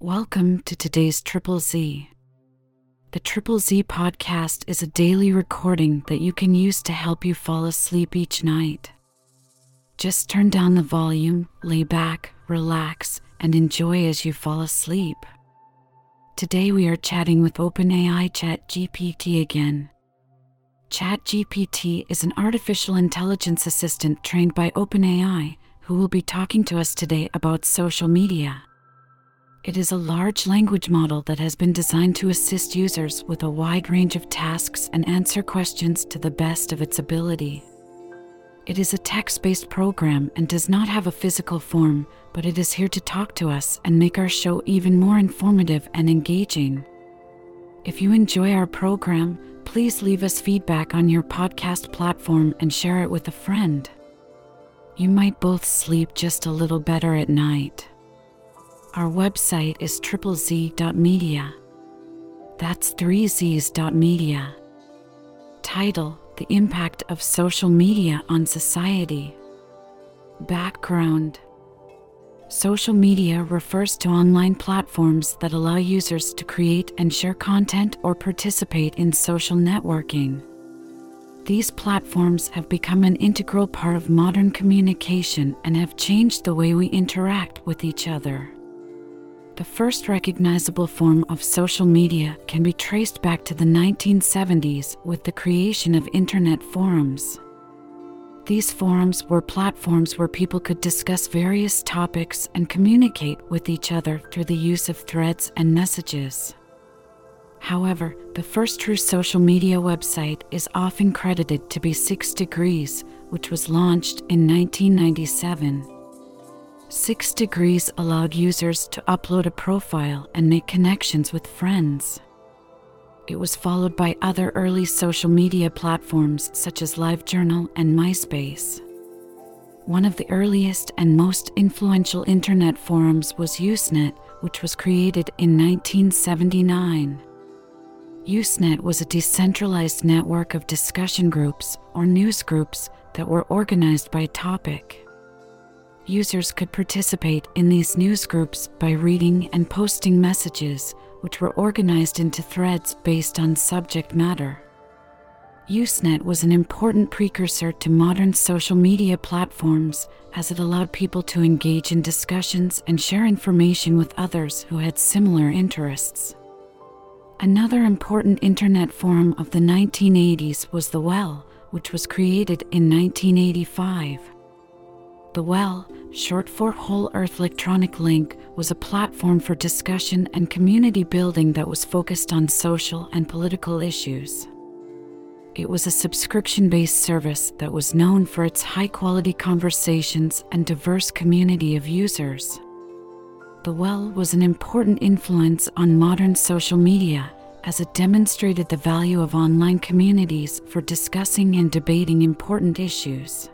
Welcome to today's Triple Z. The Triple Z podcast is a daily recording that you can use to help you fall asleep each night. Just turn down the volume, lay back, relax, and enjoy as you fall asleep. Today we are chatting with OpenAI ChatGPT again. ChatGPT is an artificial intelligence assistant trained by OpenAI who will be talking to us today about social media. It is a large language model that has been designed to assist users with a wide range of tasks and answer questions to the best of its ability. It is a text based program and does not have a physical form, but it is here to talk to us and make our show even more informative and engaging. If you enjoy our program, please leave us feedback on your podcast platform and share it with a friend. You might both sleep just a little better at night. Our website is triplez.media. That's 3z's.media. Title The Impact of Social Media on Society. Background Social media refers to online platforms that allow users to create and share content or participate in social networking. These platforms have become an integral part of modern communication and have changed the way we interact with each other. The first recognizable form of social media can be traced back to the 1970s with the creation of Internet forums. These forums were platforms where people could discuss various topics and communicate with each other through the use of threads and messages. However, the first true social media website is often credited to be Six Degrees, which was launched in 1997. Six Degrees allowed users to upload a profile and make connections with friends. It was followed by other early social media platforms such as LiveJournal and MySpace. One of the earliest and most influential internet forums was Usenet, which was created in 1979. Usenet was a decentralized network of discussion groups or news groups that were organized by topic. Users could participate in these news groups by reading and posting messages, which were organized into threads based on subject matter. Usenet was an important precursor to modern social media platforms as it allowed people to engage in discussions and share information with others who had similar interests. Another important internet forum of the 1980s was The Well, which was created in 1985. The Well, short for Whole Earth Electronic Link, was a platform for discussion and community building that was focused on social and political issues. It was a subscription based service that was known for its high quality conversations and diverse community of users. The Well was an important influence on modern social media as it demonstrated the value of online communities for discussing and debating important issues.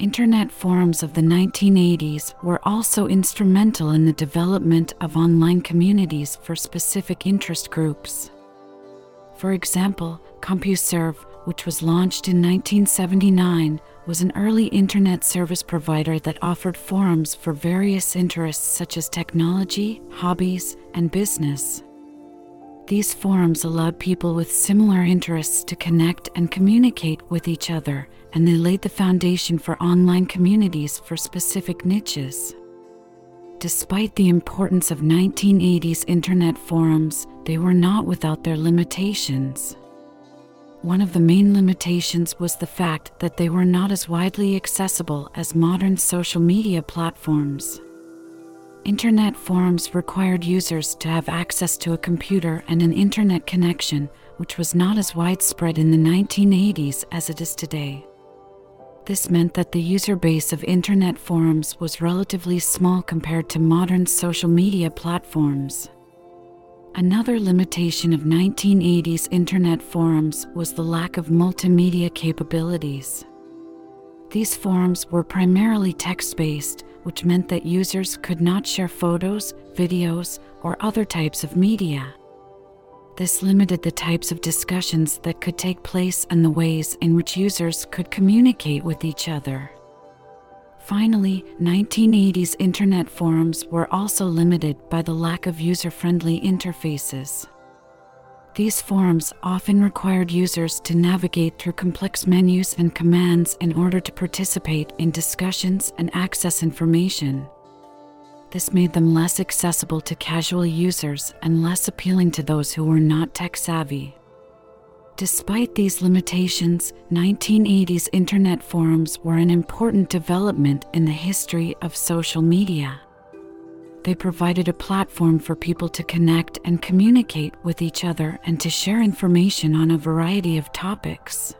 Internet forums of the 1980s were also instrumental in the development of online communities for specific interest groups. For example, CompuServe, which was launched in 1979, was an early internet service provider that offered forums for various interests such as technology, hobbies, and business. These forums allowed people with similar interests to connect and communicate with each other, and they laid the foundation for online communities for specific niches. Despite the importance of 1980s internet forums, they were not without their limitations. One of the main limitations was the fact that they were not as widely accessible as modern social media platforms. Internet forums required users to have access to a computer and an internet connection, which was not as widespread in the 1980s as it is today. This meant that the user base of internet forums was relatively small compared to modern social media platforms. Another limitation of 1980s internet forums was the lack of multimedia capabilities. These forums were primarily text based, which meant that users could not share photos, videos, or other types of media. This limited the types of discussions that could take place and the ways in which users could communicate with each other. Finally, 1980s internet forums were also limited by the lack of user friendly interfaces. These forums often required users to navigate through complex menus and commands in order to participate in discussions and access information. This made them less accessible to casual users and less appealing to those who were not tech savvy. Despite these limitations, 1980s internet forums were an important development in the history of social media. They provided a platform for people to connect and communicate with each other and to share information on a variety of topics.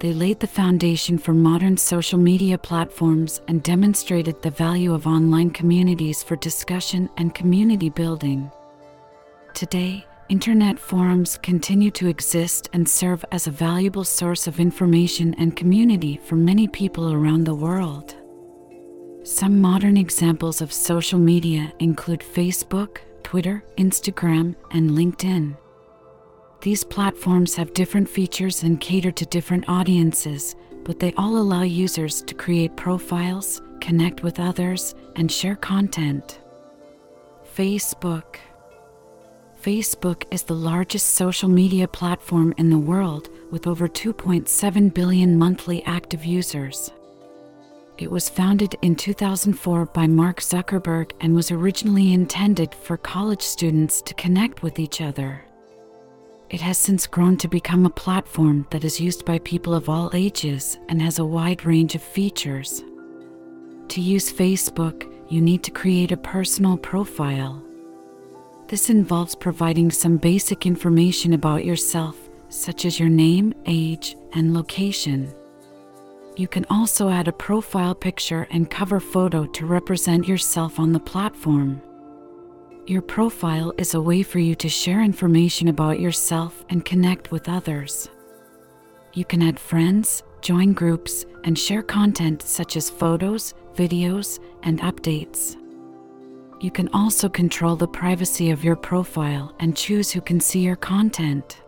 They laid the foundation for modern social media platforms and demonstrated the value of online communities for discussion and community building. Today, Internet forums continue to exist and serve as a valuable source of information and community for many people around the world. Some modern examples of social media include Facebook, Twitter, Instagram, and LinkedIn. These platforms have different features and cater to different audiences, but they all allow users to create profiles, connect with others, and share content. Facebook Facebook is the largest social media platform in the world with over 2.7 billion monthly active users. It was founded in 2004 by Mark Zuckerberg and was originally intended for college students to connect with each other. It has since grown to become a platform that is used by people of all ages and has a wide range of features. To use Facebook, you need to create a personal profile. This involves providing some basic information about yourself, such as your name, age, and location. You can also add a profile picture and cover photo to represent yourself on the platform. Your profile is a way for you to share information about yourself and connect with others. You can add friends, join groups, and share content such as photos, videos, and updates. You can also control the privacy of your profile and choose who can see your content.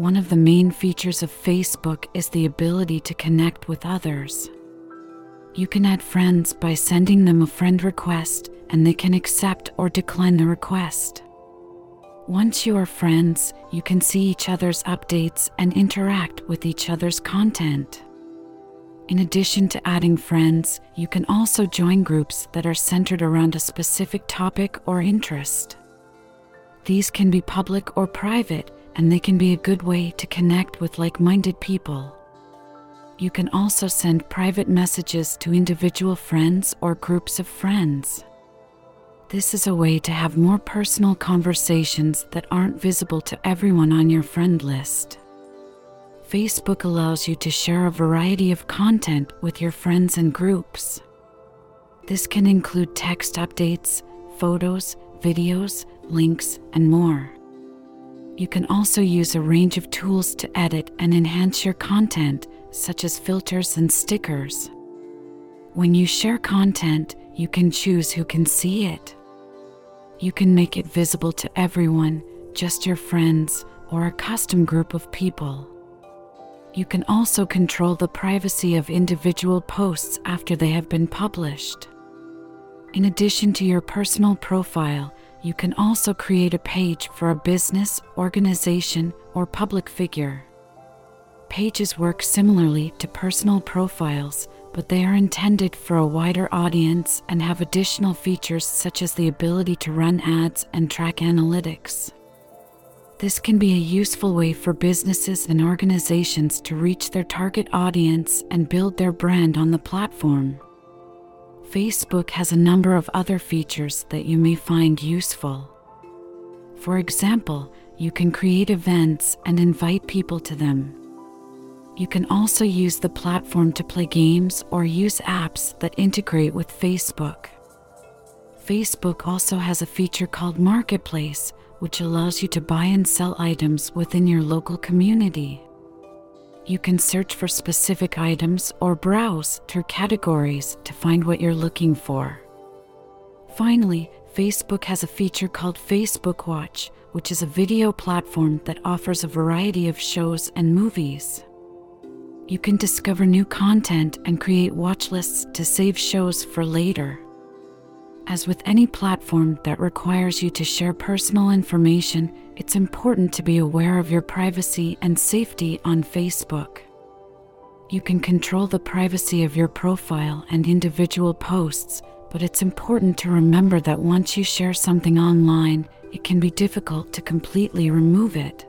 One of the main features of Facebook is the ability to connect with others. You can add friends by sending them a friend request, and they can accept or decline the request. Once you are friends, you can see each other's updates and interact with each other's content. In addition to adding friends, you can also join groups that are centered around a specific topic or interest. These can be public or private, and they can be a good way to connect with like minded people. You can also send private messages to individual friends or groups of friends. This is a way to have more personal conversations that aren't visible to everyone on your friend list. Facebook allows you to share a variety of content with your friends and groups. This can include text updates, photos, videos, links, and more. You can also use a range of tools to edit and enhance your content, such as filters and stickers. When you share content, you can choose who can see it. You can make it visible to everyone, just your friends, or a custom group of people. You can also control the privacy of individual posts after they have been published. In addition to your personal profile, you can also create a page for a business, organization, or public figure. Pages work similarly to personal profiles, but they are intended for a wider audience and have additional features such as the ability to run ads and track analytics. This can be a useful way for businesses and organizations to reach their target audience and build their brand on the platform. Facebook has a number of other features that you may find useful. For example, you can create events and invite people to them. You can also use the platform to play games or use apps that integrate with Facebook. Facebook also has a feature called Marketplace, which allows you to buy and sell items within your local community. You can search for specific items or browse through categories to find what you're looking for. Finally, Facebook has a feature called Facebook Watch, which is a video platform that offers a variety of shows and movies. You can discover new content and create watch lists to save shows for later. As with any platform that requires you to share personal information, it's important to be aware of your privacy and safety on Facebook. You can control the privacy of your profile and individual posts, but it's important to remember that once you share something online, it can be difficult to completely remove it.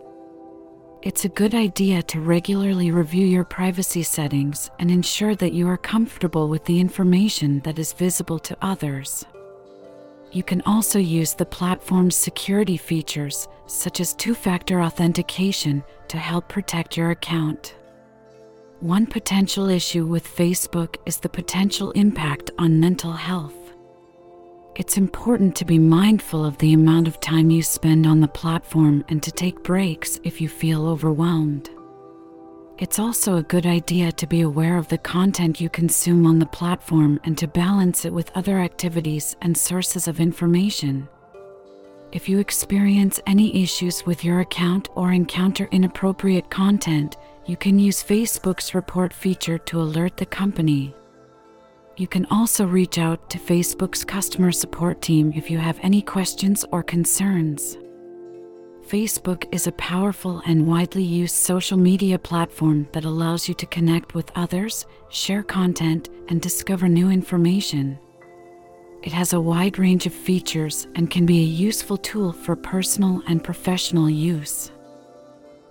It's a good idea to regularly review your privacy settings and ensure that you are comfortable with the information that is visible to others. You can also use the platform's security features, such as two factor authentication, to help protect your account. One potential issue with Facebook is the potential impact on mental health. It's important to be mindful of the amount of time you spend on the platform and to take breaks if you feel overwhelmed. It's also a good idea to be aware of the content you consume on the platform and to balance it with other activities and sources of information. If you experience any issues with your account or encounter inappropriate content, you can use Facebook's report feature to alert the company. You can also reach out to Facebook's customer support team if you have any questions or concerns. Facebook is a powerful and widely used social media platform that allows you to connect with others, share content, and discover new information. It has a wide range of features and can be a useful tool for personal and professional use.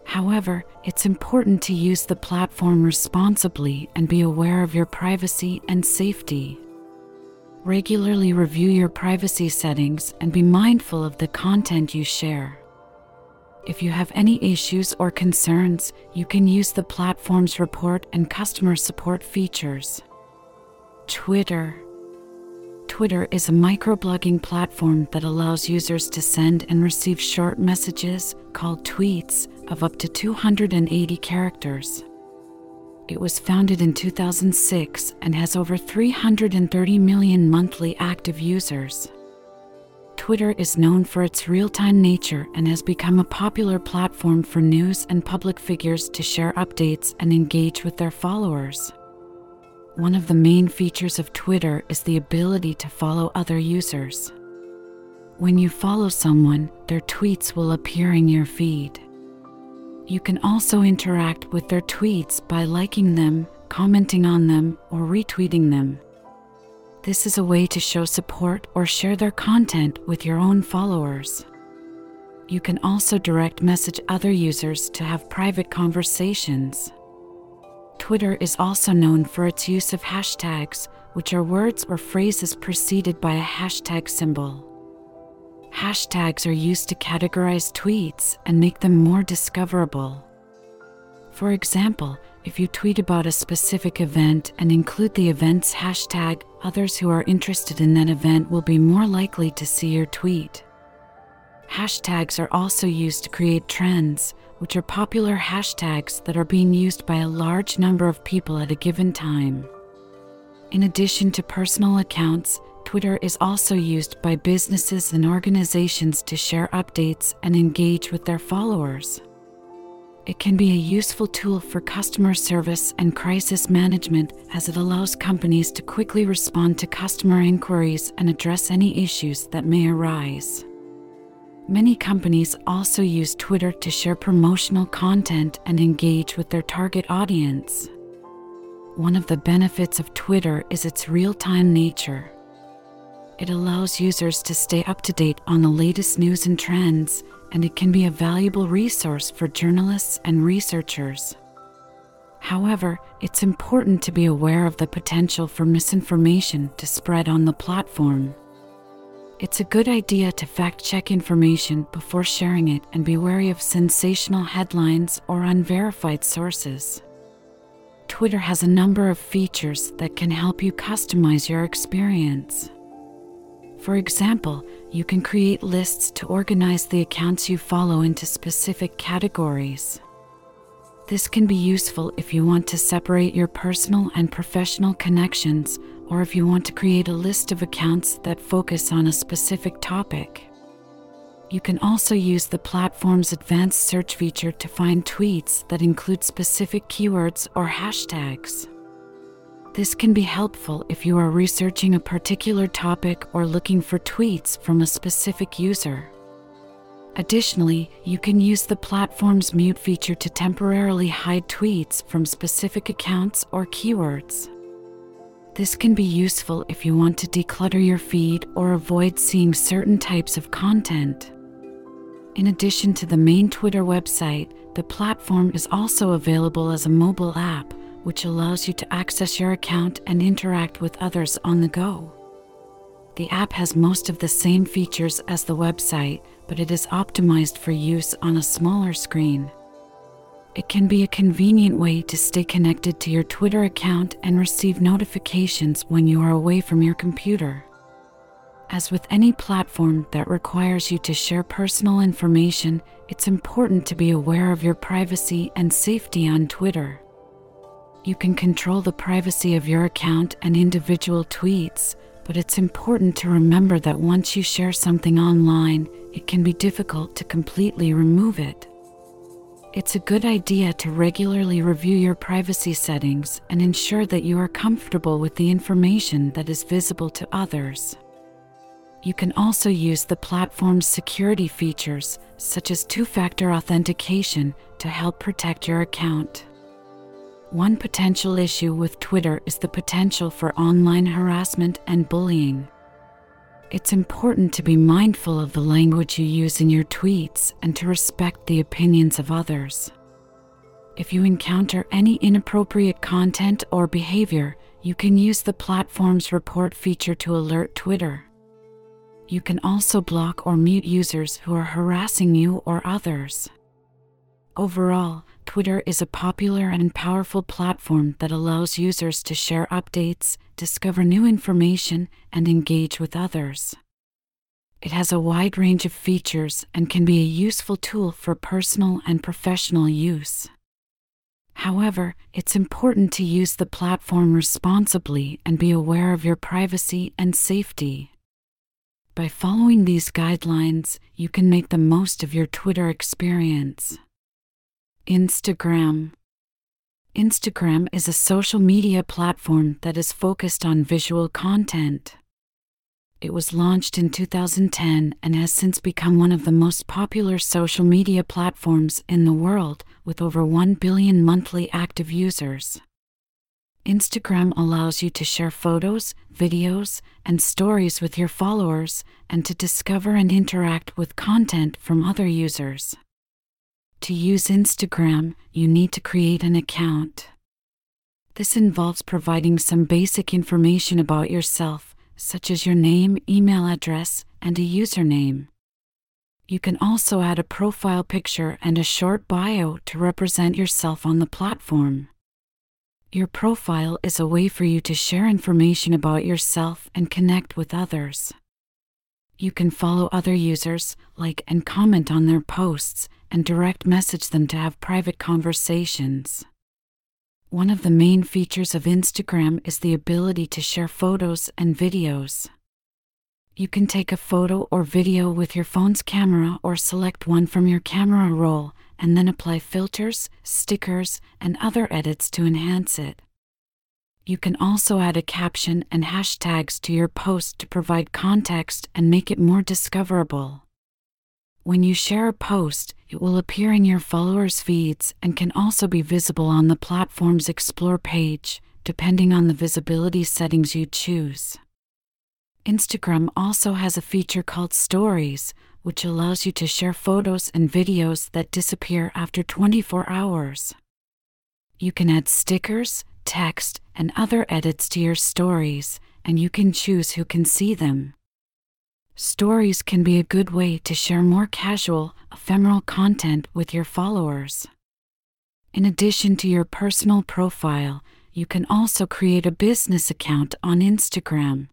However, it's important to use the platform responsibly and be aware of your privacy and safety. Regularly review your privacy settings and be mindful of the content you share. If you have any issues or concerns, you can use the platform's report and customer support features. Twitter Twitter is a microblogging platform that allows users to send and receive short messages, called tweets, of up to 280 characters. It was founded in 2006 and has over 330 million monthly active users. Twitter is known for its real time nature and has become a popular platform for news and public figures to share updates and engage with their followers. One of the main features of Twitter is the ability to follow other users. When you follow someone, their tweets will appear in your feed. You can also interact with their tweets by liking them, commenting on them, or retweeting them. This is a way to show support or share their content with your own followers. You can also direct message other users to have private conversations. Twitter is also known for its use of hashtags, which are words or phrases preceded by a hashtag symbol. Hashtags are used to categorize tweets and make them more discoverable. For example, if you tweet about a specific event and include the event's hashtag, others who are interested in that event will be more likely to see your tweet. Hashtags are also used to create trends, which are popular hashtags that are being used by a large number of people at a given time. In addition to personal accounts, Twitter is also used by businesses and organizations to share updates and engage with their followers. It can be a useful tool for customer service and crisis management as it allows companies to quickly respond to customer inquiries and address any issues that may arise. Many companies also use Twitter to share promotional content and engage with their target audience. One of the benefits of Twitter is its real time nature. It allows users to stay up to date on the latest news and trends and it can be a valuable resource for journalists and researchers. However, it's important to be aware of the potential for misinformation to spread on the platform. It's a good idea to fact check information before sharing it and be wary of sensational headlines or unverified sources. Twitter has a number of features that can help you customize your experience. For example, you can create lists to organize the accounts you follow into specific categories. This can be useful if you want to separate your personal and professional connections or if you want to create a list of accounts that focus on a specific topic. You can also use the platform's advanced search feature to find tweets that include specific keywords or hashtags. This can be helpful if you are researching a particular topic or looking for tweets from a specific user. Additionally, you can use the platform's mute feature to temporarily hide tweets from specific accounts or keywords. This can be useful if you want to declutter your feed or avoid seeing certain types of content. In addition to the main Twitter website, the platform is also available as a mobile app, which allows you to access your account and interact with others on the go. The app has most of the same features as the website, but it is optimized for use on a smaller screen. It can be a convenient way to stay connected to your Twitter account and receive notifications when you are away from your computer. As with any platform that requires you to share personal information, it's important to be aware of your privacy and safety on Twitter. You can control the privacy of your account and individual tweets, but it's important to remember that once you share something online, it can be difficult to completely remove it. It's a good idea to regularly review your privacy settings and ensure that you are comfortable with the information that is visible to others. You can also use the platform's security features, such as two factor authentication, to help protect your account. One potential issue with Twitter is the potential for online harassment and bullying. It's important to be mindful of the language you use in your tweets and to respect the opinions of others. If you encounter any inappropriate content or behavior, you can use the platform's report feature to alert Twitter. You can also block or mute users who are harassing you or others. Overall, Twitter is a popular and powerful platform that allows users to share updates, discover new information, and engage with others. It has a wide range of features and can be a useful tool for personal and professional use. However, it's important to use the platform responsibly and be aware of your privacy and safety. By following these guidelines, you can make the most of your Twitter experience. Instagram Instagram is a social media platform that is focused on visual content. It was launched in 2010 and has since become one of the most popular social media platforms in the world, with over 1 billion monthly active users. Instagram allows you to share photos, videos, and stories with your followers and to discover and interact with content from other users. To use Instagram, you need to create an account. This involves providing some basic information about yourself, such as your name, email address, and a username. You can also add a profile picture and a short bio to represent yourself on the platform. Your profile is a way for you to share information about yourself and connect with others. You can follow other users, like and comment on their posts, and direct message them to have private conversations. One of the main features of Instagram is the ability to share photos and videos. You can take a photo or video with your phone's camera or select one from your camera roll and then apply filters, stickers, and other edits to enhance it. You can also add a caption and hashtags to your post to provide context and make it more discoverable. When you share a post, it will appear in your followers' feeds and can also be visible on the platform's Explore page, depending on the visibility settings you choose. Instagram also has a feature called Stories, which allows you to share photos and videos that disappear after 24 hours. You can add stickers, text, and other edits to your stories, and you can choose who can see them. Stories can be a good way to share more casual, ephemeral content with your followers. In addition to your personal profile, you can also create a business account on Instagram.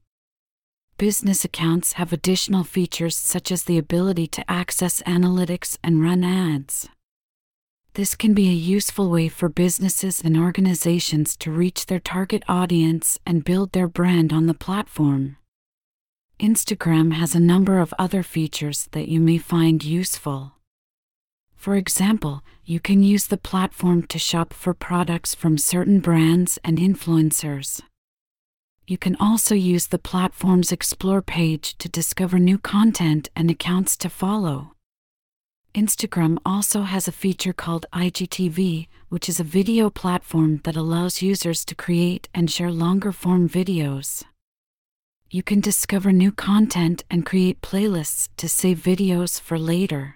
Business accounts have additional features such as the ability to access analytics and run ads. This can be a useful way for businesses and organizations to reach their target audience and build their brand on the platform. Instagram has a number of other features that you may find useful. For example, you can use the platform to shop for products from certain brands and influencers. You can also use the platform's Explore page to discover new content and accounts to follow. Instagram also has a feature called IGTV, which is a video platform that allows users to create and share longer form videos. You can discover new content and create playlists to save videos for later.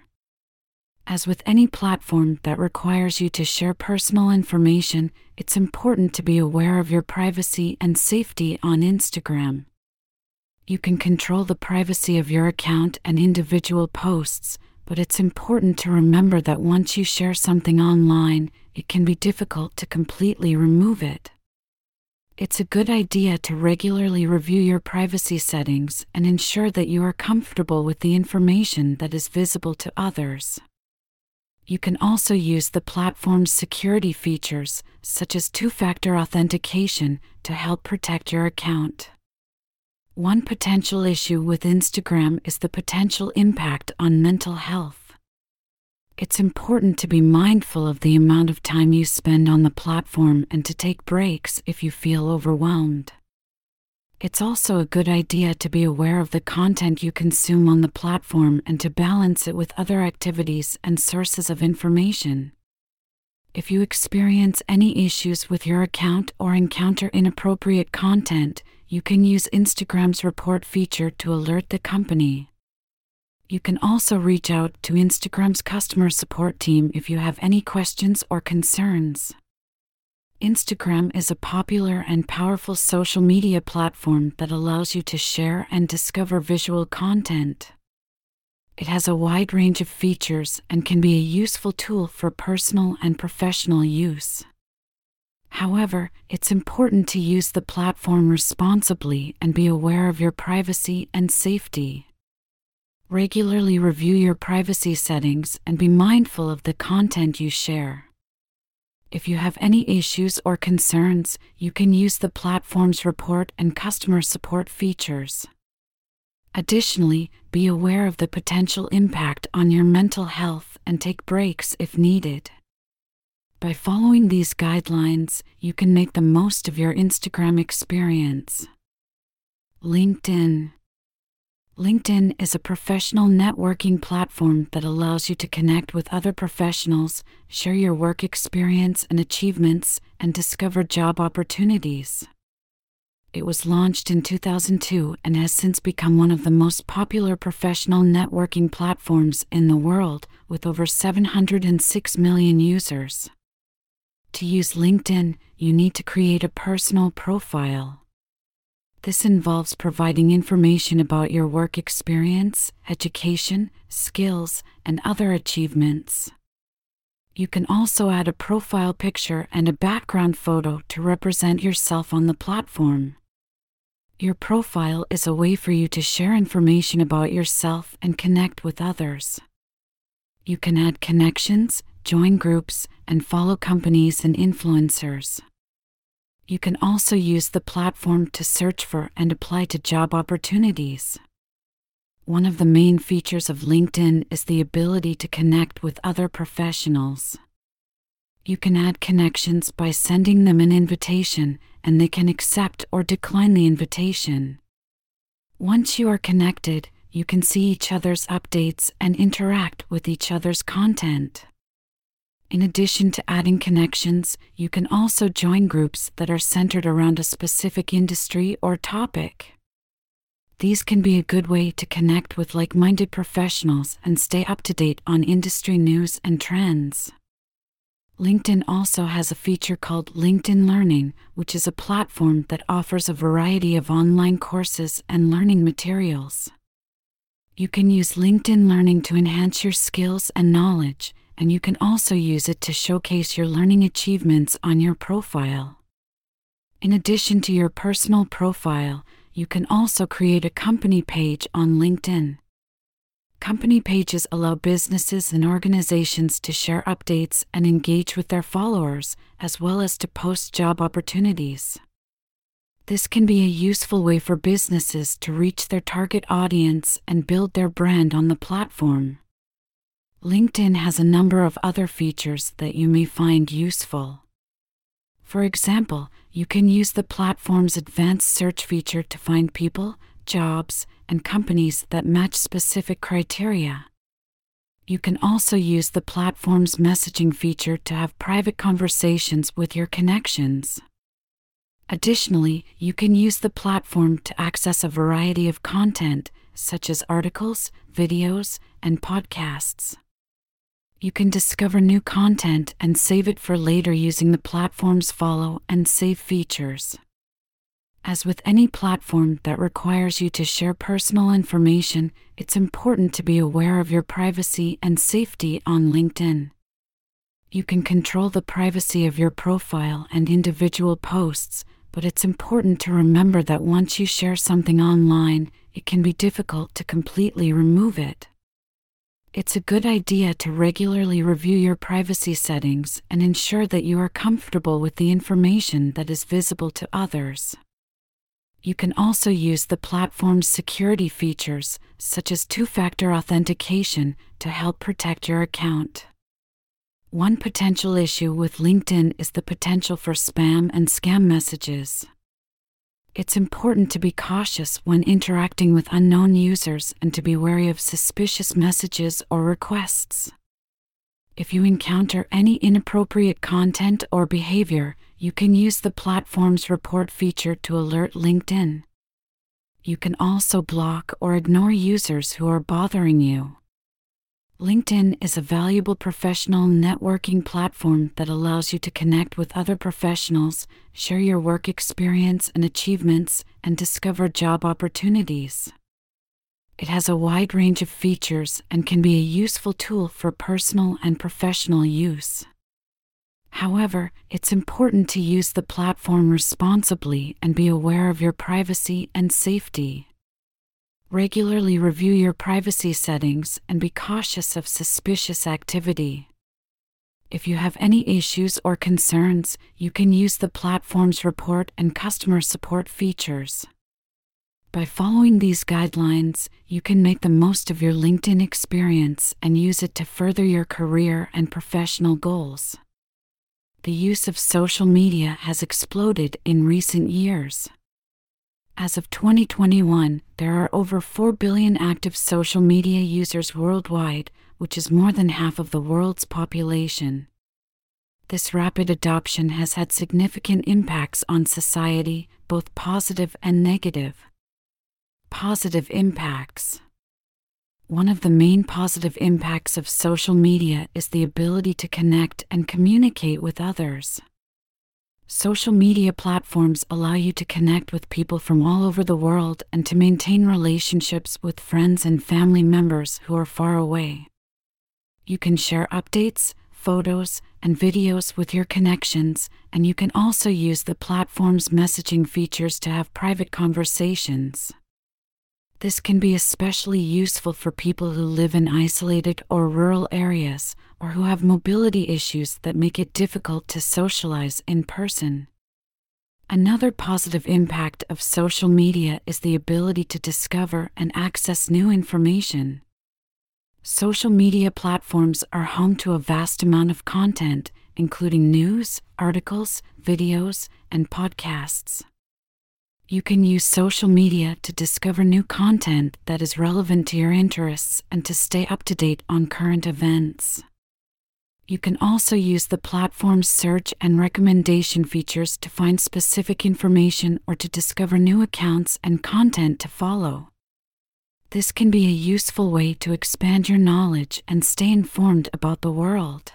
As with any platform that requires you to share personal information, it's important to be aware of your privacy and safety on Instagram. You can control the privacy of your account and individual posts, but it's important to remember that once you share something online, it can be difficult to completely remove it. It's a good idea to regularly review your privacy settings and ensure that you are comfortable with the information that is visible to others. You can also use the platform's security features, such as two factor authentication, to help protect your account. One potential issue with Instagram is the potential impact on mental health. It's important to be mindful of the amount of time you spend on the platform and to take breaks if you feel overwhelmed. It's also a good idea to be aware of the content you consume on the platform and to balance it with other activities and sources of information. If you experience any issues with your account or encounter inappropriate content, you can use Instagram's report feature to alert the company. You can also reach out to Instagram's customer support team if you have any questions or concerns. Instagram is a popular and powerful social media platform that allows you to share and discover visual content. It has a wide range of features and can be a useful tool for personal and professional use. However, it's important to use the platform responsibly and be aware of your privacy and safety. Regularly review your privacy settings and be mindful of the content you share. If you have any issues or concerns, you can use the platform's report and customer support features. Additionally, be aware of the potential impact on your mental health and take breaks if needed. By following these guidelines, you can make the most of your Instagram experience. LinkedIn LinkedIn is a professional networking platform that allows you to connect with other professionals, share your work experience and achievements, and discover job opportunities. It was launched in 2002 and has since become one of the most popular professional networking platforms in the world, with over 706 million users. To use LinkedIn, you need to create a personal profile. This involves providing information about your work experience, education, skills, and other achievements. You can also add a profile picture and a background photo to represent yourself on the platform. Your profile is a way for you to share information about yourself and connect with others. You can add connections, join groups, and follow companies and influencers. You can also use the platform to search for and apply to job opportunities. One of the main features of LinkedIn is the ability to connect with other professionals. You can add connections by sending them an invitation, and they can accept or decline the invitation. Once you are connected, you can see each other's updates and interact with each other's content. In addition to adding connections, you can also join groups that are centered around a specific industry or topic. These can be a good way to connect with like minded professionals and stay up to date on industry news and trends. LinkedIn also has a feature called LinkedIn Learning, which is a platform that offers a variety of online courses and learning materials. You can use LinkedIn Learning to enhance your skills and knowledge, and you can also use it to showcase your learning achievements on your profile. In addition to your personal profile, you can also create a company page on LinkedIn. Company pages allow businesses and organizations to share updates and engage with their followers, as well as to post job opportunities. This can be a useful way for businesses to reach their target audience and build their brand on the platform. LinkedIn has a number of other features that you may find useful. For example, you can use the platform's advanced search feature to find people, jobs, and companies that match specific criteria. You can also use the platform's messaging feature to have private conversations with your connections. Additionally, you can use the platform to access a variety of content, such as articles, videos, and podcasts. You can discover new content and save it for later using the platform's follow and save features. As with any platform that requires you to share personal information, it's important to be aware of your privacy and safety on LinkedIn. You can control the privacy of your profile and individual posts, but it's important to remember that once you share something online, it can be difficult to completely remove it. It's a good idea to regularly review your privacy settings and ensure that you are comfortable with the information that is visible to others. You can also use the platform's security features, such as two factor authentication, to help protect your account. One potential issue with LinkedIn is the potential for spam and scam messages. It's important to be cautious when interacting with unknown users and to be wary of suspicious messages or requests. If you encounter any inappropriate content or behavior, you can use the platform's report feature to alert LinkedIn. You can also block or ignore users who are bothering you. LinkedIn is a valuable professional networking platform that allows you to connect with other professionals, share your work experience and achievements, and discover job opportunities. It has a wide range of features and can be a useful tool for personal and professional use. However, it's important to use the platform responsibly and be aware of your privacy and safety. Regularly review your privacy settings and be cautious of suspicious activity. If you have any issues or concerns, you can use the platform's report and customer support features. By following these guidelines, you can make the most of your LinkedIn experience and use it to further your career and professional goals the use of social media has exploded in recent years. As of 2021, there are over 4 billion active social media users worldwide, which is more than half of the world's population. This rapid adoption has had significant impacts on society, both positive and negative. Positive impacts one of the main positive impacts of social media is the ability to connect and communicate with others. Social media platforms allow you to connect with people from all over the world and to maintain relationships with friends and family members who are far away. You can share updates, photos, and videos with your connections, and you can also use the platform's messaging features to have private conversations. This can be especially useful for people who live in isolated or rural areas or who have mobility issues that make it difficult to socialize in person. Another positive impact of social media is the ability to discover and access new information. Social media platforms are home to a vast amount of content, including news, articles, videos, and podcasts you can use social media to discover new content that is relevant to your interests and to stay up to date on current events. You can also use the platform's search and recommendation features to find specific information or to discover new accounts and content to follow. This can be a useful way to expand your knowledge and stay informed about the world.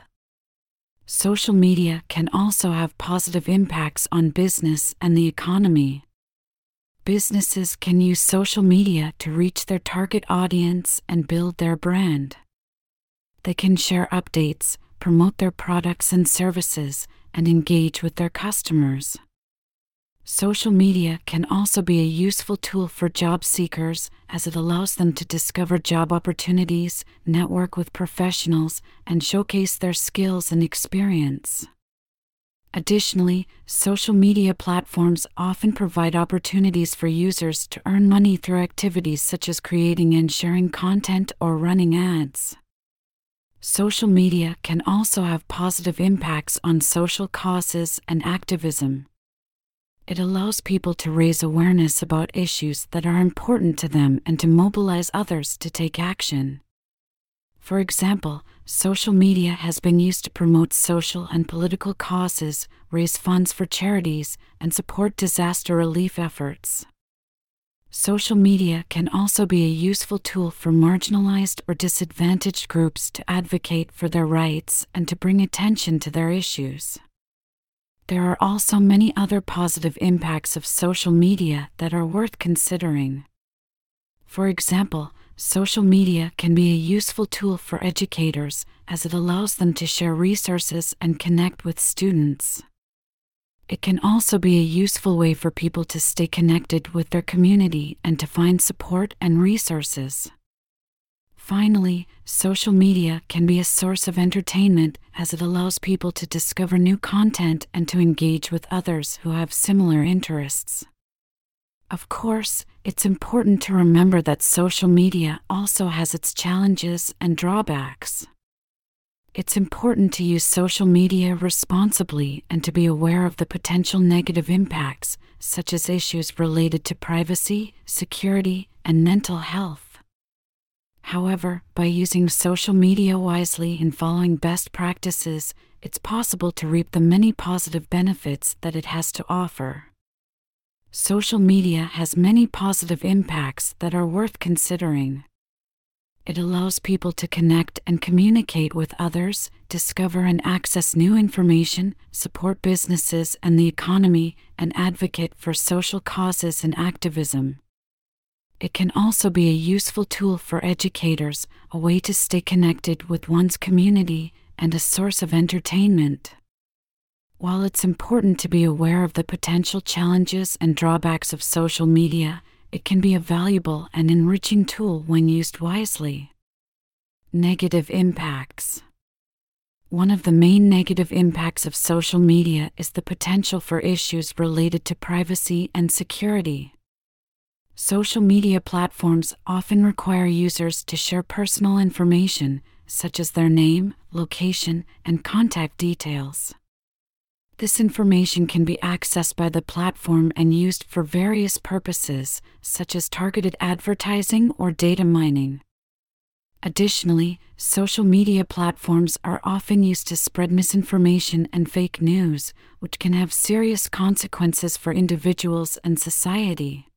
Social media can also have positive impacts on business and the economy businesses can use social media to reach their target audience and build their brand. They can share updates, promote their products and services, and engage with their customers. Social media can also be a useful tool for job seekers as it allows them to discover job opportunities, network with professionals, and showcase their skills and experience. Additionally, social media platforms often provide opportunities for users to earn money through activities such as creating and sharing content or running ads. Social media can also have positive impacts on social causes and activism. It allows people to raise awareness about issues that are important to them and to mobilize others to take action. For example, social media has been used to promote social and political causes, raise funds for charities, and support disaster relief efforts. Social media can also be a useful tool for marginalized or disadvantaged groups to advocate for their rights and to bring attention to their issues. There are also many other positive impacts of social media that are worth considering. For example, social media can be a useful tool for educators as it allows them to share resources and connect with students. It can also be a useful way for people to stay connected with their community and to find support and resources. Finally, social media can be a source of entertainment as it allows people to discover new content and to engage with others who have similar interests. Of course, it's important to remember that social media also has its challenges and drawbacks. It's important to use social media responsibly and to be aware of the potential negative impacts, such as issues related to privacy, security, and mental health. However, by using social media wisely and following best practices, it's possible to reap the many positive benefits that it has to offer. Social media has many positive impacts that are worth considering. It allows people to connect and communicate with others, discover and access new information, support businesses and the economy, and advocate for social causes and activism. It can also be a useful tool for educators, a way to stay connected with one's community, and a source of entertainment. While it's important to be aware of the potential challenges and drawbacks of social media, it can be a valuable and enriching tool when used wisely. Negative impacts One of the main negative impacts of social media is the potential for issues related to privacy and security. Social media platforms often require users to share personal information, such as their name, location, and contact details. This information can be accessed by the platform and used for various purposes, such as targeted advertising or data mining. Additionally, social media platforms are often used to spread misinformation and fake news, which can have serious consequences for individuals and society.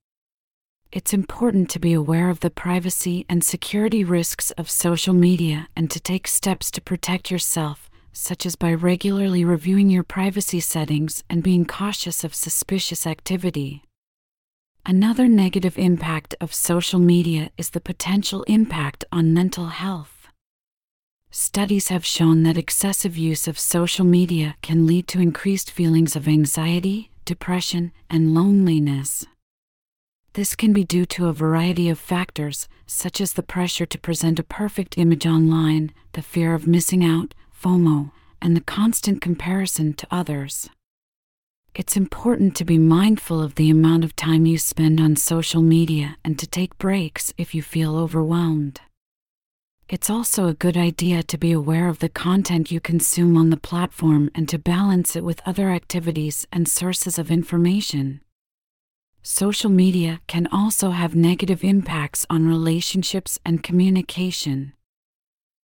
It's important to be aware of the privacy and security risks of social media and to take steps to protect yourself such as by regularly reviewing your privacy settings and being cautious of suspicious activity. Another negative impact of social media is the potential impact on mental health. Studies have shown that excessive use of social media can lead to increased feelings of anxiety, depression, and loneliness. This can be due to a variety of factors, such as the pressure to present a perfect image online, the fear of missing out, FOMO, and the constant comparison to others. It's important to be mindful of the amount of time you spend on social media and to take breaks if you feel overwhelmed. It's also a good idea to be aware of the content you consume on the platform and to balance it with other activities and sources of information. Social media can also have negative impacts on relationships and communication.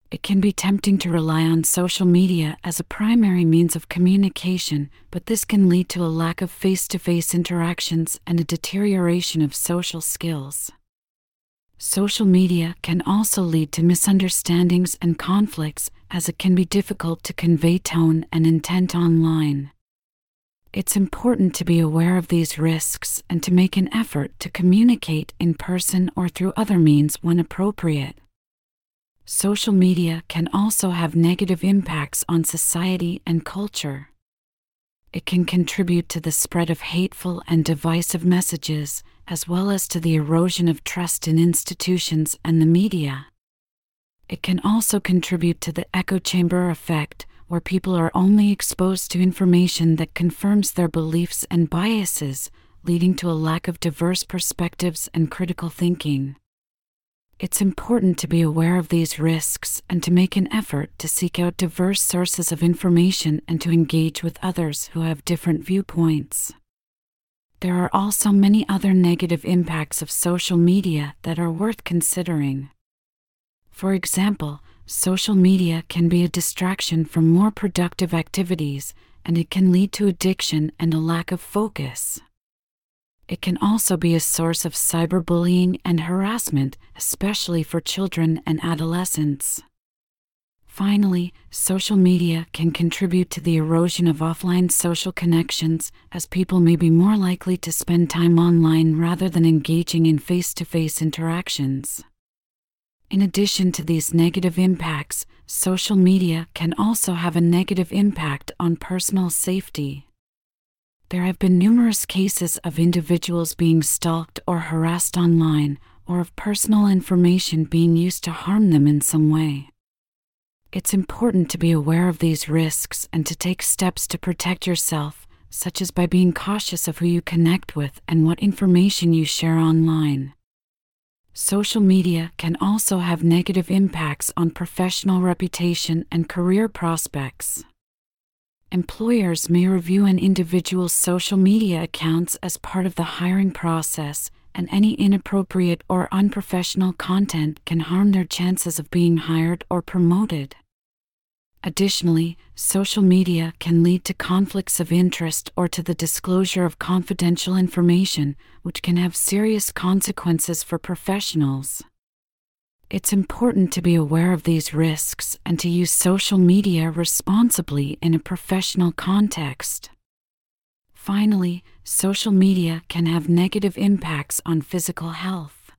It can be tempting to rely on social media as a primary means of communication, but this can lead to a lack of face to face interactions and a deterioration of social skills. Social media can also lead to misunderstandings and conflicts, as it can be difficult to convey tone and intent online. It's important to be aware of these risks and to make an effort to communicate in person or through other means when appropriate. Social media can also have negative impacts on society and culture. It can contribute to the spread of hateful and divisive messages, as well as to the erosion of trust in institutions and the media. It can also contribute to the echo chamber effect, where people are only exposed to information that confirms their beliefs and biases, leading to a lack of diverse perspectives and critical thinking. It's important to be aware of these risks and to make an effort to seek out diverse sources of information and to engage with others who have different viewpoints. There are also many other negative impacts of social media that are worth considering. For example, social media can be a distraction from more productive activities, and it can lead to addiction and a lack of focus. It can also be a source of cyberbullying and harassment, especially for children and adolescents. Finally, social media can contribute to the erosion of offline social connections, as people may be more likely to spend time online rather than engaging in face to face interactions. In addition to these negative impacts, social media can also have a negative impact on personal safety. There have been numerous cases of individuals being stalked or harassed online, or of personal information being used to harm them in some way. It's important to be aware of these risks and to take steps to protect yourself, such as by being cautious of who you connect with and what information you share online. Social media can also have negative impacts on professional reputation and career prospects employers may review an individual's social media accounts as part of the hiring process, and any inappropriate or unprofessional content can harm their chances of being hired or promoted. Additionally, social media can lead to conflicts of interest or to the disclosure of confidential information, which can have serious consequences for professionals. It's important to be aware of these risks and to use social media responsibly in a professional context. Finally, social media can have negative impacts on physical health.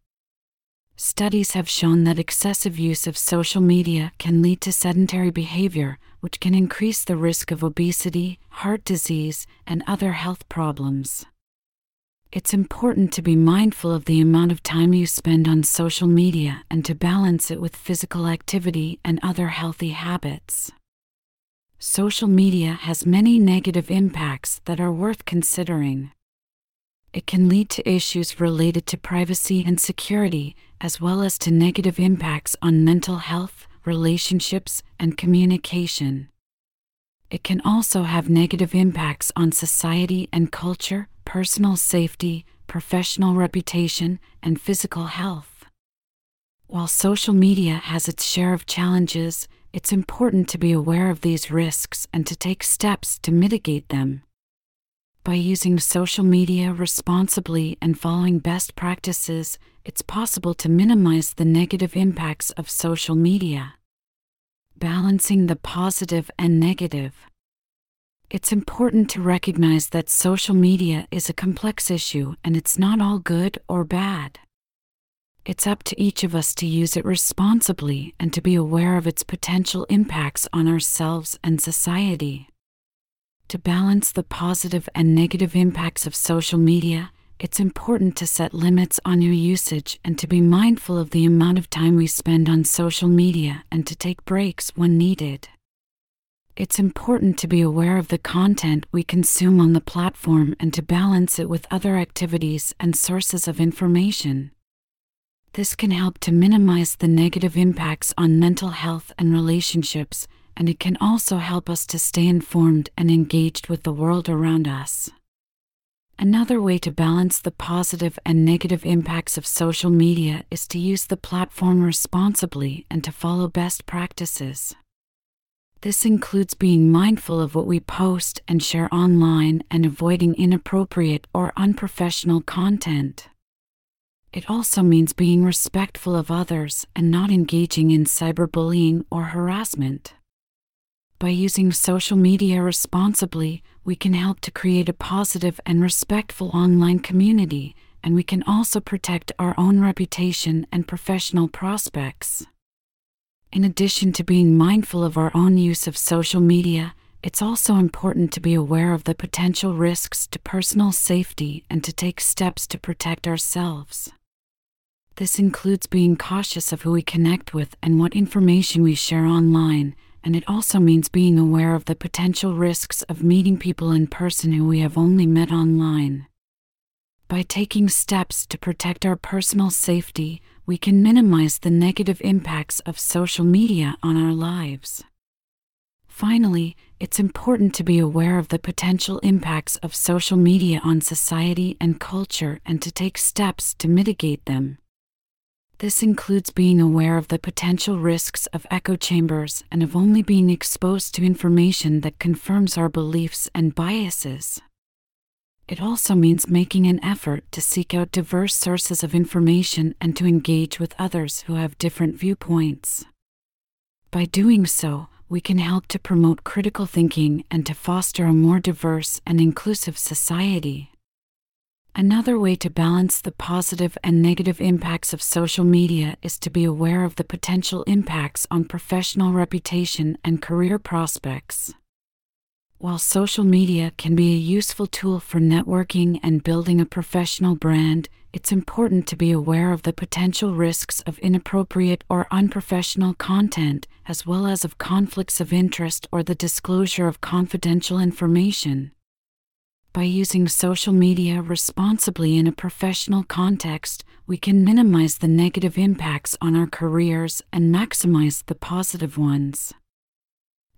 Studies have shown that excessive use of social media can lead to sedentary behavior, which can increase the risk of obesity, heart disease, and other health problems. It's important to be mindful of the amount of time you spend on social media and to balance it with physical activity and other healthy habits. Social media has many negative impacts that are worth considering. It can lead to issues related to privacy and security, as well as to negative impacts on mental health, relationships, and communication. It can also have negative impacts on society and culture, personal safety, professional reputation, and physical health. While social media has its share of challenges, it's important to be aware of these risks and to take steps to mitigate them. By using social media responsibly and following best practices, it's possible to minimize the negative impacts of social media. Balancing the positive and negative. It's important to recognize that social media is a complex issue and it's not all good or bad. It's up to each of us to use it responsibly and to be aware of its potential impacts on ourselves and society. To balance the positive and negative impacts of social media, it's important to set limits on your usage and to be mindful of the amount of time we spend on social media and to take breaks when needed it's important to be aware of the content we consume on the platform and to balance it with other activities and sources of information. This can help to minimize the negative impacts on mental health and relationships, and it can also help us to stay informed and engaged with the world around us. Another way to balance the positive and negative impacts of social media is to use the platform responsibly and to follow best practices. This includes being mindful of what we post and share online and avoiding inappropriate or unprofessional content. It also means being respectful of others and not engaging in cyberbullying or harassment. By using social media responsibly, we can help to create a positive and respectful online community, and we can also protect our own reputation and professional prospects. In addition to being mindful of our own use of social media, it's also important to be aware of the potential risks to personal safety and to take steps to protect ourselves. This includes being cautious of who we connect with and what information we share online, and it also means being aware of the potential risks of meeting people in person who we have only met online. By taking steps to protect our personal safety, we can minimize the negative impacts of social media on our lives. Finally, it's important to be aware of the potential impacts of social media on society and culture and to take steps to mitigate them. This includes being aware of the potential risks of echo chambers and of only being exposed to information that confirms our beliefs and biases. It also means making an effort to seek out diverse sources of information and to engage with others who have different viewpoints. By doing so, we can help to promote critical thinking and to foster a more diverse and inclusive society. Another way to balance the positive and negative impacts of social media is to be aware of the potential impacts on professional reputation and career prospects. While social media can be a useful tool for networking and building a professional brand, it's important to be aware of the potential risks of inappropriate or unprofessional content, as well as of conflicts of interest or the disclosure of confidential information by using social media responsibly in a professional context, we can minimize the negative impacts on our careers and maximize the positive ones.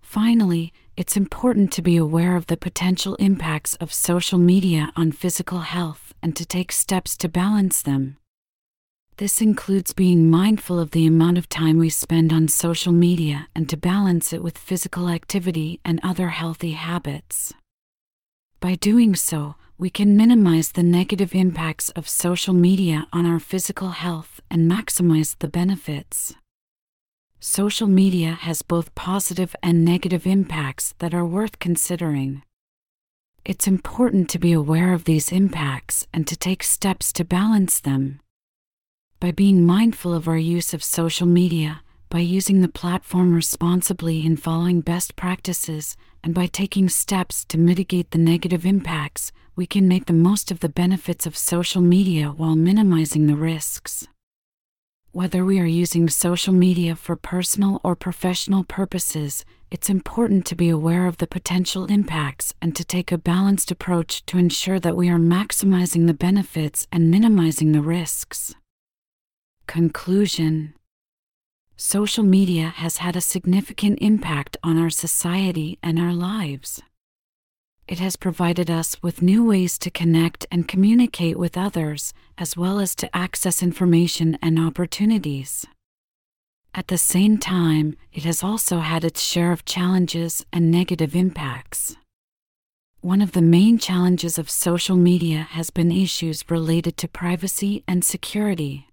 Finally, it's important to be aware of the potential impacts of social media on physical health and to take steps to balance them. This includes being mindful of the amount of time we spend on social media and to balance it with physical activity and other healthy habits. By doing so, we can minimize the negative impacts of social media on our physical health and maximize the benefits. Social media has both positive and negative impacts that are worth considering. It's important to be aware of these impacts and to take steps to balance them. By being mindful of our use of social media, by using the platform responsibly and following best practices, and by taking steps to mitigate the negative impacts, we can make the most of the benefits of social media while minimizing the risks. Whether we are using social media for personal or professional purposes, it's important to be aware of the potential impacts and to take a balanced approach to ensure that we are maximizing the benefits and minimizing the risks. Conclusion social media has had a significant impact on our society and our lives. It has provided us with new ways to connect and communicate with others, as well as to access information and opportunities. At the same time, it has also had its share of challenges and negative impacts. One of the main challenges of social media has been issues related to privacy and security.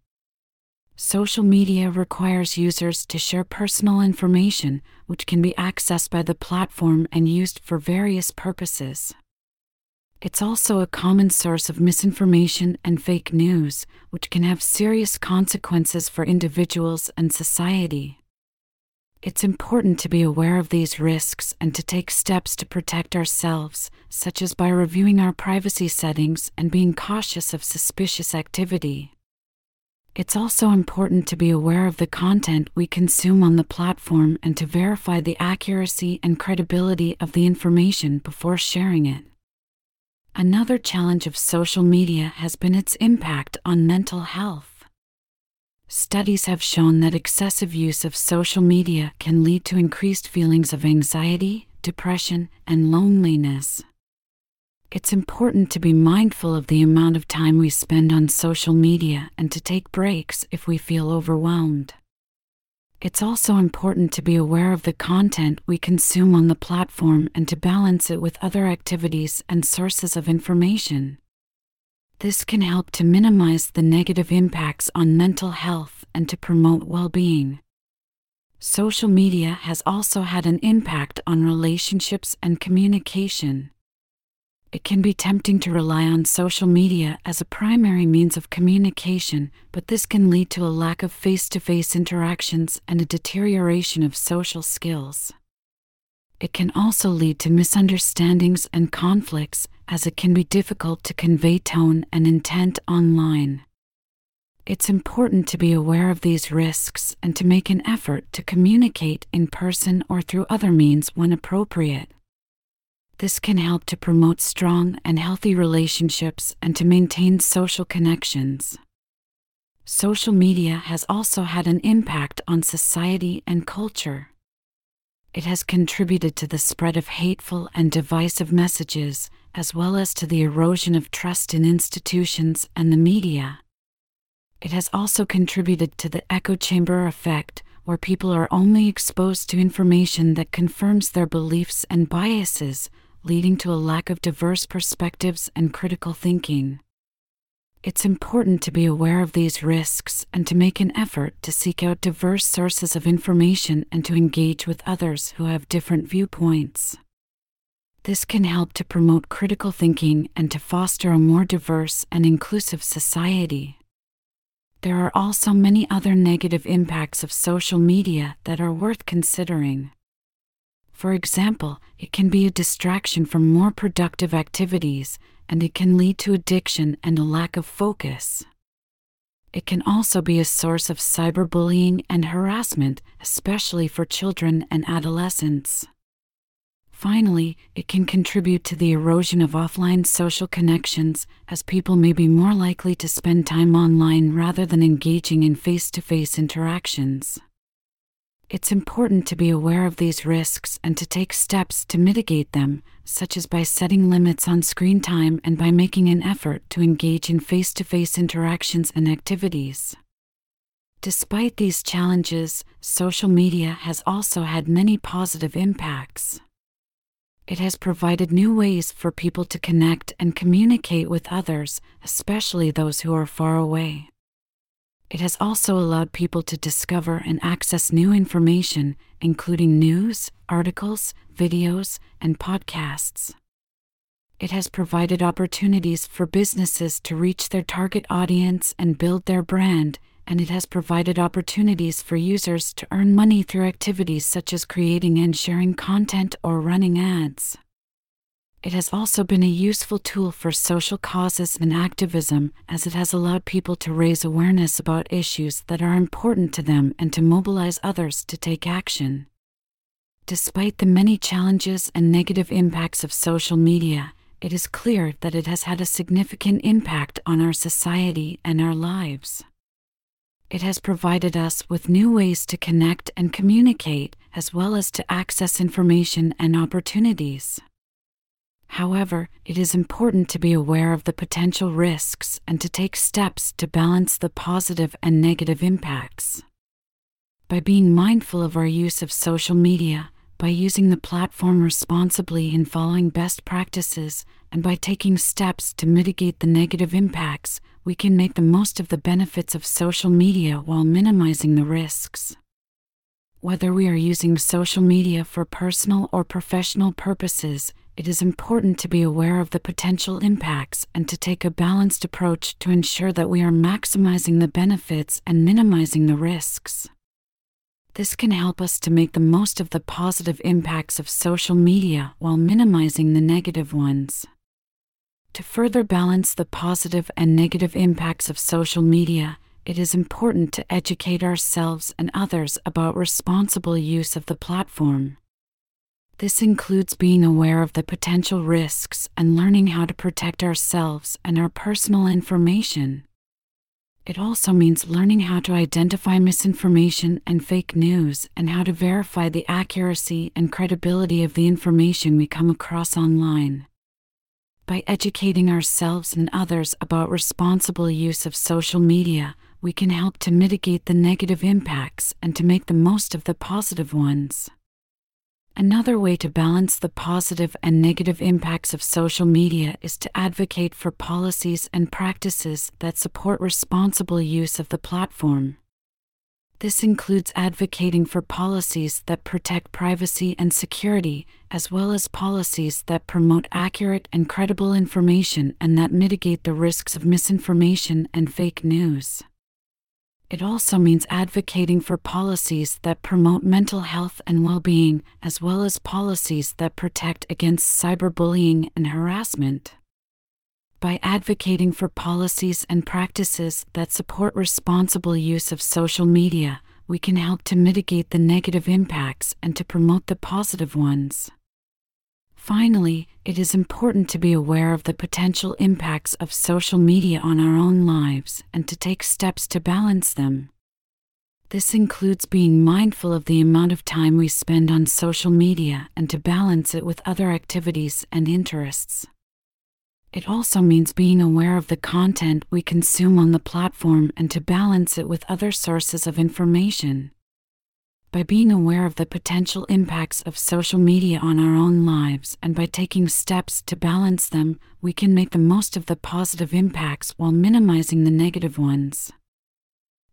Social media requires users to share personal information, which can be accessed by the platform and used for various purposes. It's also a common source of misinformation and fake news, which can have serious consequences for individuals and society. It's important to be aware of these risks and to take steps to protect ourselves, such as by reviewing our privacy settings and being cautious of suspicious activity. It's also important to be aware of the content we consume on the platform and to verify the accuracy and credibility of the information before sharing it. Another challenge of social media has been its impact on mental health. Studies have shown that excessive use of social media can lead to increased feelings of anxiety, depression, and loneliness. It's important to be mindful of the amount of time we spend on social media and to take breaks if we feel overwhelmed. It's also important to be aware of the content we consume on the platform and to balance it with other activities and sources of information. This can help to minimize the negative impacts on mental health and to promote well being. Social media has also had an impact on relationships and communication it can be tempting to rely on social media as a primary means of communication, but this can lead to a lack of face to face interactions and a deterioration of social skills. It can also lead to misunderstandings and conflicts, as it can be difficult to convey tone and intent online. It's important to be aware of these risks and to make an effort to communicate in person or through other means when appropriate. This can help to promote strong and healthy relationships and to maintain social connections. Social media has also had an impact on society and culture. It has contributed to the spread of hateful and divisive messages, as well as to the erosion of trust in institutions and the media. It has also contributed to the echo chamber effect, where people are only exposed to information that confirms their beliefs and biases, leading to a lack of diverse perspectives and critical thinking. It's important to be aware of these risks and to make an effort to seek out diverse sources of information and to engage with others who have different viewpoints. This can help to promote critical thinking and to foster a more diverse and inclusive society. There are also many other negative impacts of social media that are worth considering. For example, it can be a distraction from more productive activities, and it can lead to addiction and a lack of focus. It can also be a source of cyberbullying and harassment, especially for children and adolescents. Finally, it can contribute to the erosion of offline social connections, as people may be more likely to spend time online rather than engaging in face to face interactions. It's important to be aware of these risks and to take steps to mitigate them, such as by setting limits on screen time and by making an effort to engage in face to face interactions and activities. Despite these challenges, social media has also had many positive impacts. It has provided new ways for people to connect and communicate with others, especially those who are far away. It has also allowed people to discover and access new information, including news, articles, videos, and podcasts. It has provided opportunities for businesses to reach their target audience and build their brand, and it has provided opportunities for users to earn money through activities such as creating and sharing content or running ads. It has also been a useful tool for social causes and activism, as it has allowed people to raise awareness about issues that are important to them and to mobilize others to take action. Despite the many challenges and negative impacts of social media, it is clear that it has had a significant impact on our society and our lives. It has provided us with new ways to connect and communicate, as well as to access information and opportunities. However, it is important to be aware of the potential risks and to take steps to balance the positive and negative impacts. By being mindful of our use of social media, by using the platform responsibly and following best practices, and by taking steps to mitigate the negative impacts, we can make the most of the benefits of social media while minimizing the risks. Whether we are using social media for personal or professional purposes, it is important to be aware of the potential impacts and to take a balanced approach to ensure that we are maximizing the benefits and minimizing the risks. This can help us to make the most of the positive impacts of social media while minimizing the negative ones. To further balance the positive and negative impacts of social media, it is important to educate ourselves and others about responsible use of the platform. This includes being aware of the potential risks and learning how to protect ourselves and our personal information. It also means learning how to identify misinformation and fake news and how to verify the accuracy and credibility of the information we come across online. By educating ourselves and others about responsible use of social media, we can help to mitigate the negative impacts and to make the most of the positive ones. Another way to balance the positive and negative impacts of social media is to advocate for policies and practices that support responsible use of the platform. This includes advocating for policies that protect privacy and security, as well as policies that promote accurate and credible information and that mitigate the risks of misinformation and fake news. It also means advocating for policies that promote mental health and well being, as well as policies that protect against cyberbullying and harassment. By advocating for policies and practices that support responsible use of social media, we can help to mitigate the negative impacts and to promote the positive ones. Finally, it is important to be aware of the potential impacts of social media on our own lives and to take steps to balance them. This includes being mindful of the amount of time we spend on social media and to balance it with other activities and interests. It also means being aware of the content we consume on the platform and to balance it with other sources of information. By being aware of the potential impacts of social media on our own lives and by taking steps to balance them, we can make the most of the positive impacts while minimizing the negative ones.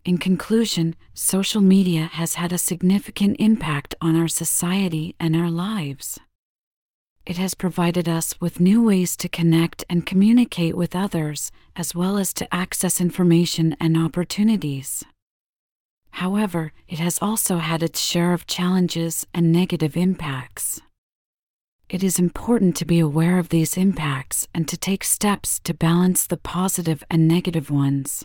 In conclusion, social media has had a significant impact on our society and our lives it has provided us with new ways to connect and communicate with others, as well as to access information and opportunities. However, it has also had its share of challenges and negative impacts. It is important to be aware of these impacts and to take steps to balance the positive and negative ones.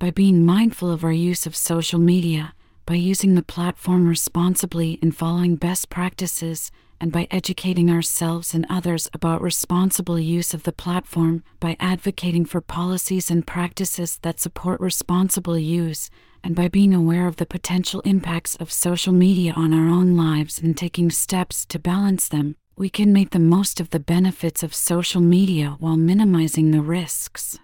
By being mindful of our use of social media, by using the platform responsibly and following best practices, and by educating ourselves and others about responsible use of the platform, by advocating for policies and practices that support responsible use, and by being aware of the potential impacts of social media on our own lives and taking steps to balance them, we can make the most of the benefits of social media while minimizing the risks.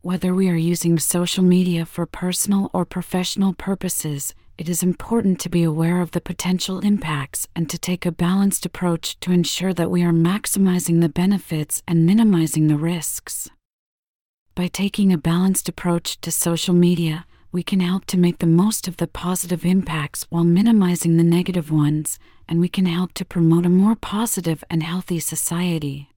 Whether we are using social media for personal or professional purposes, it is important to be aware of the potential impacts and to take a balanced approach to ensure that we are maximizing the benefits and minimizing the risks. By taking a balanced approach to social media, we can help to make the most of the positive impacts while minimizing the negative ones, and we can help to promote a more positive and healthy society.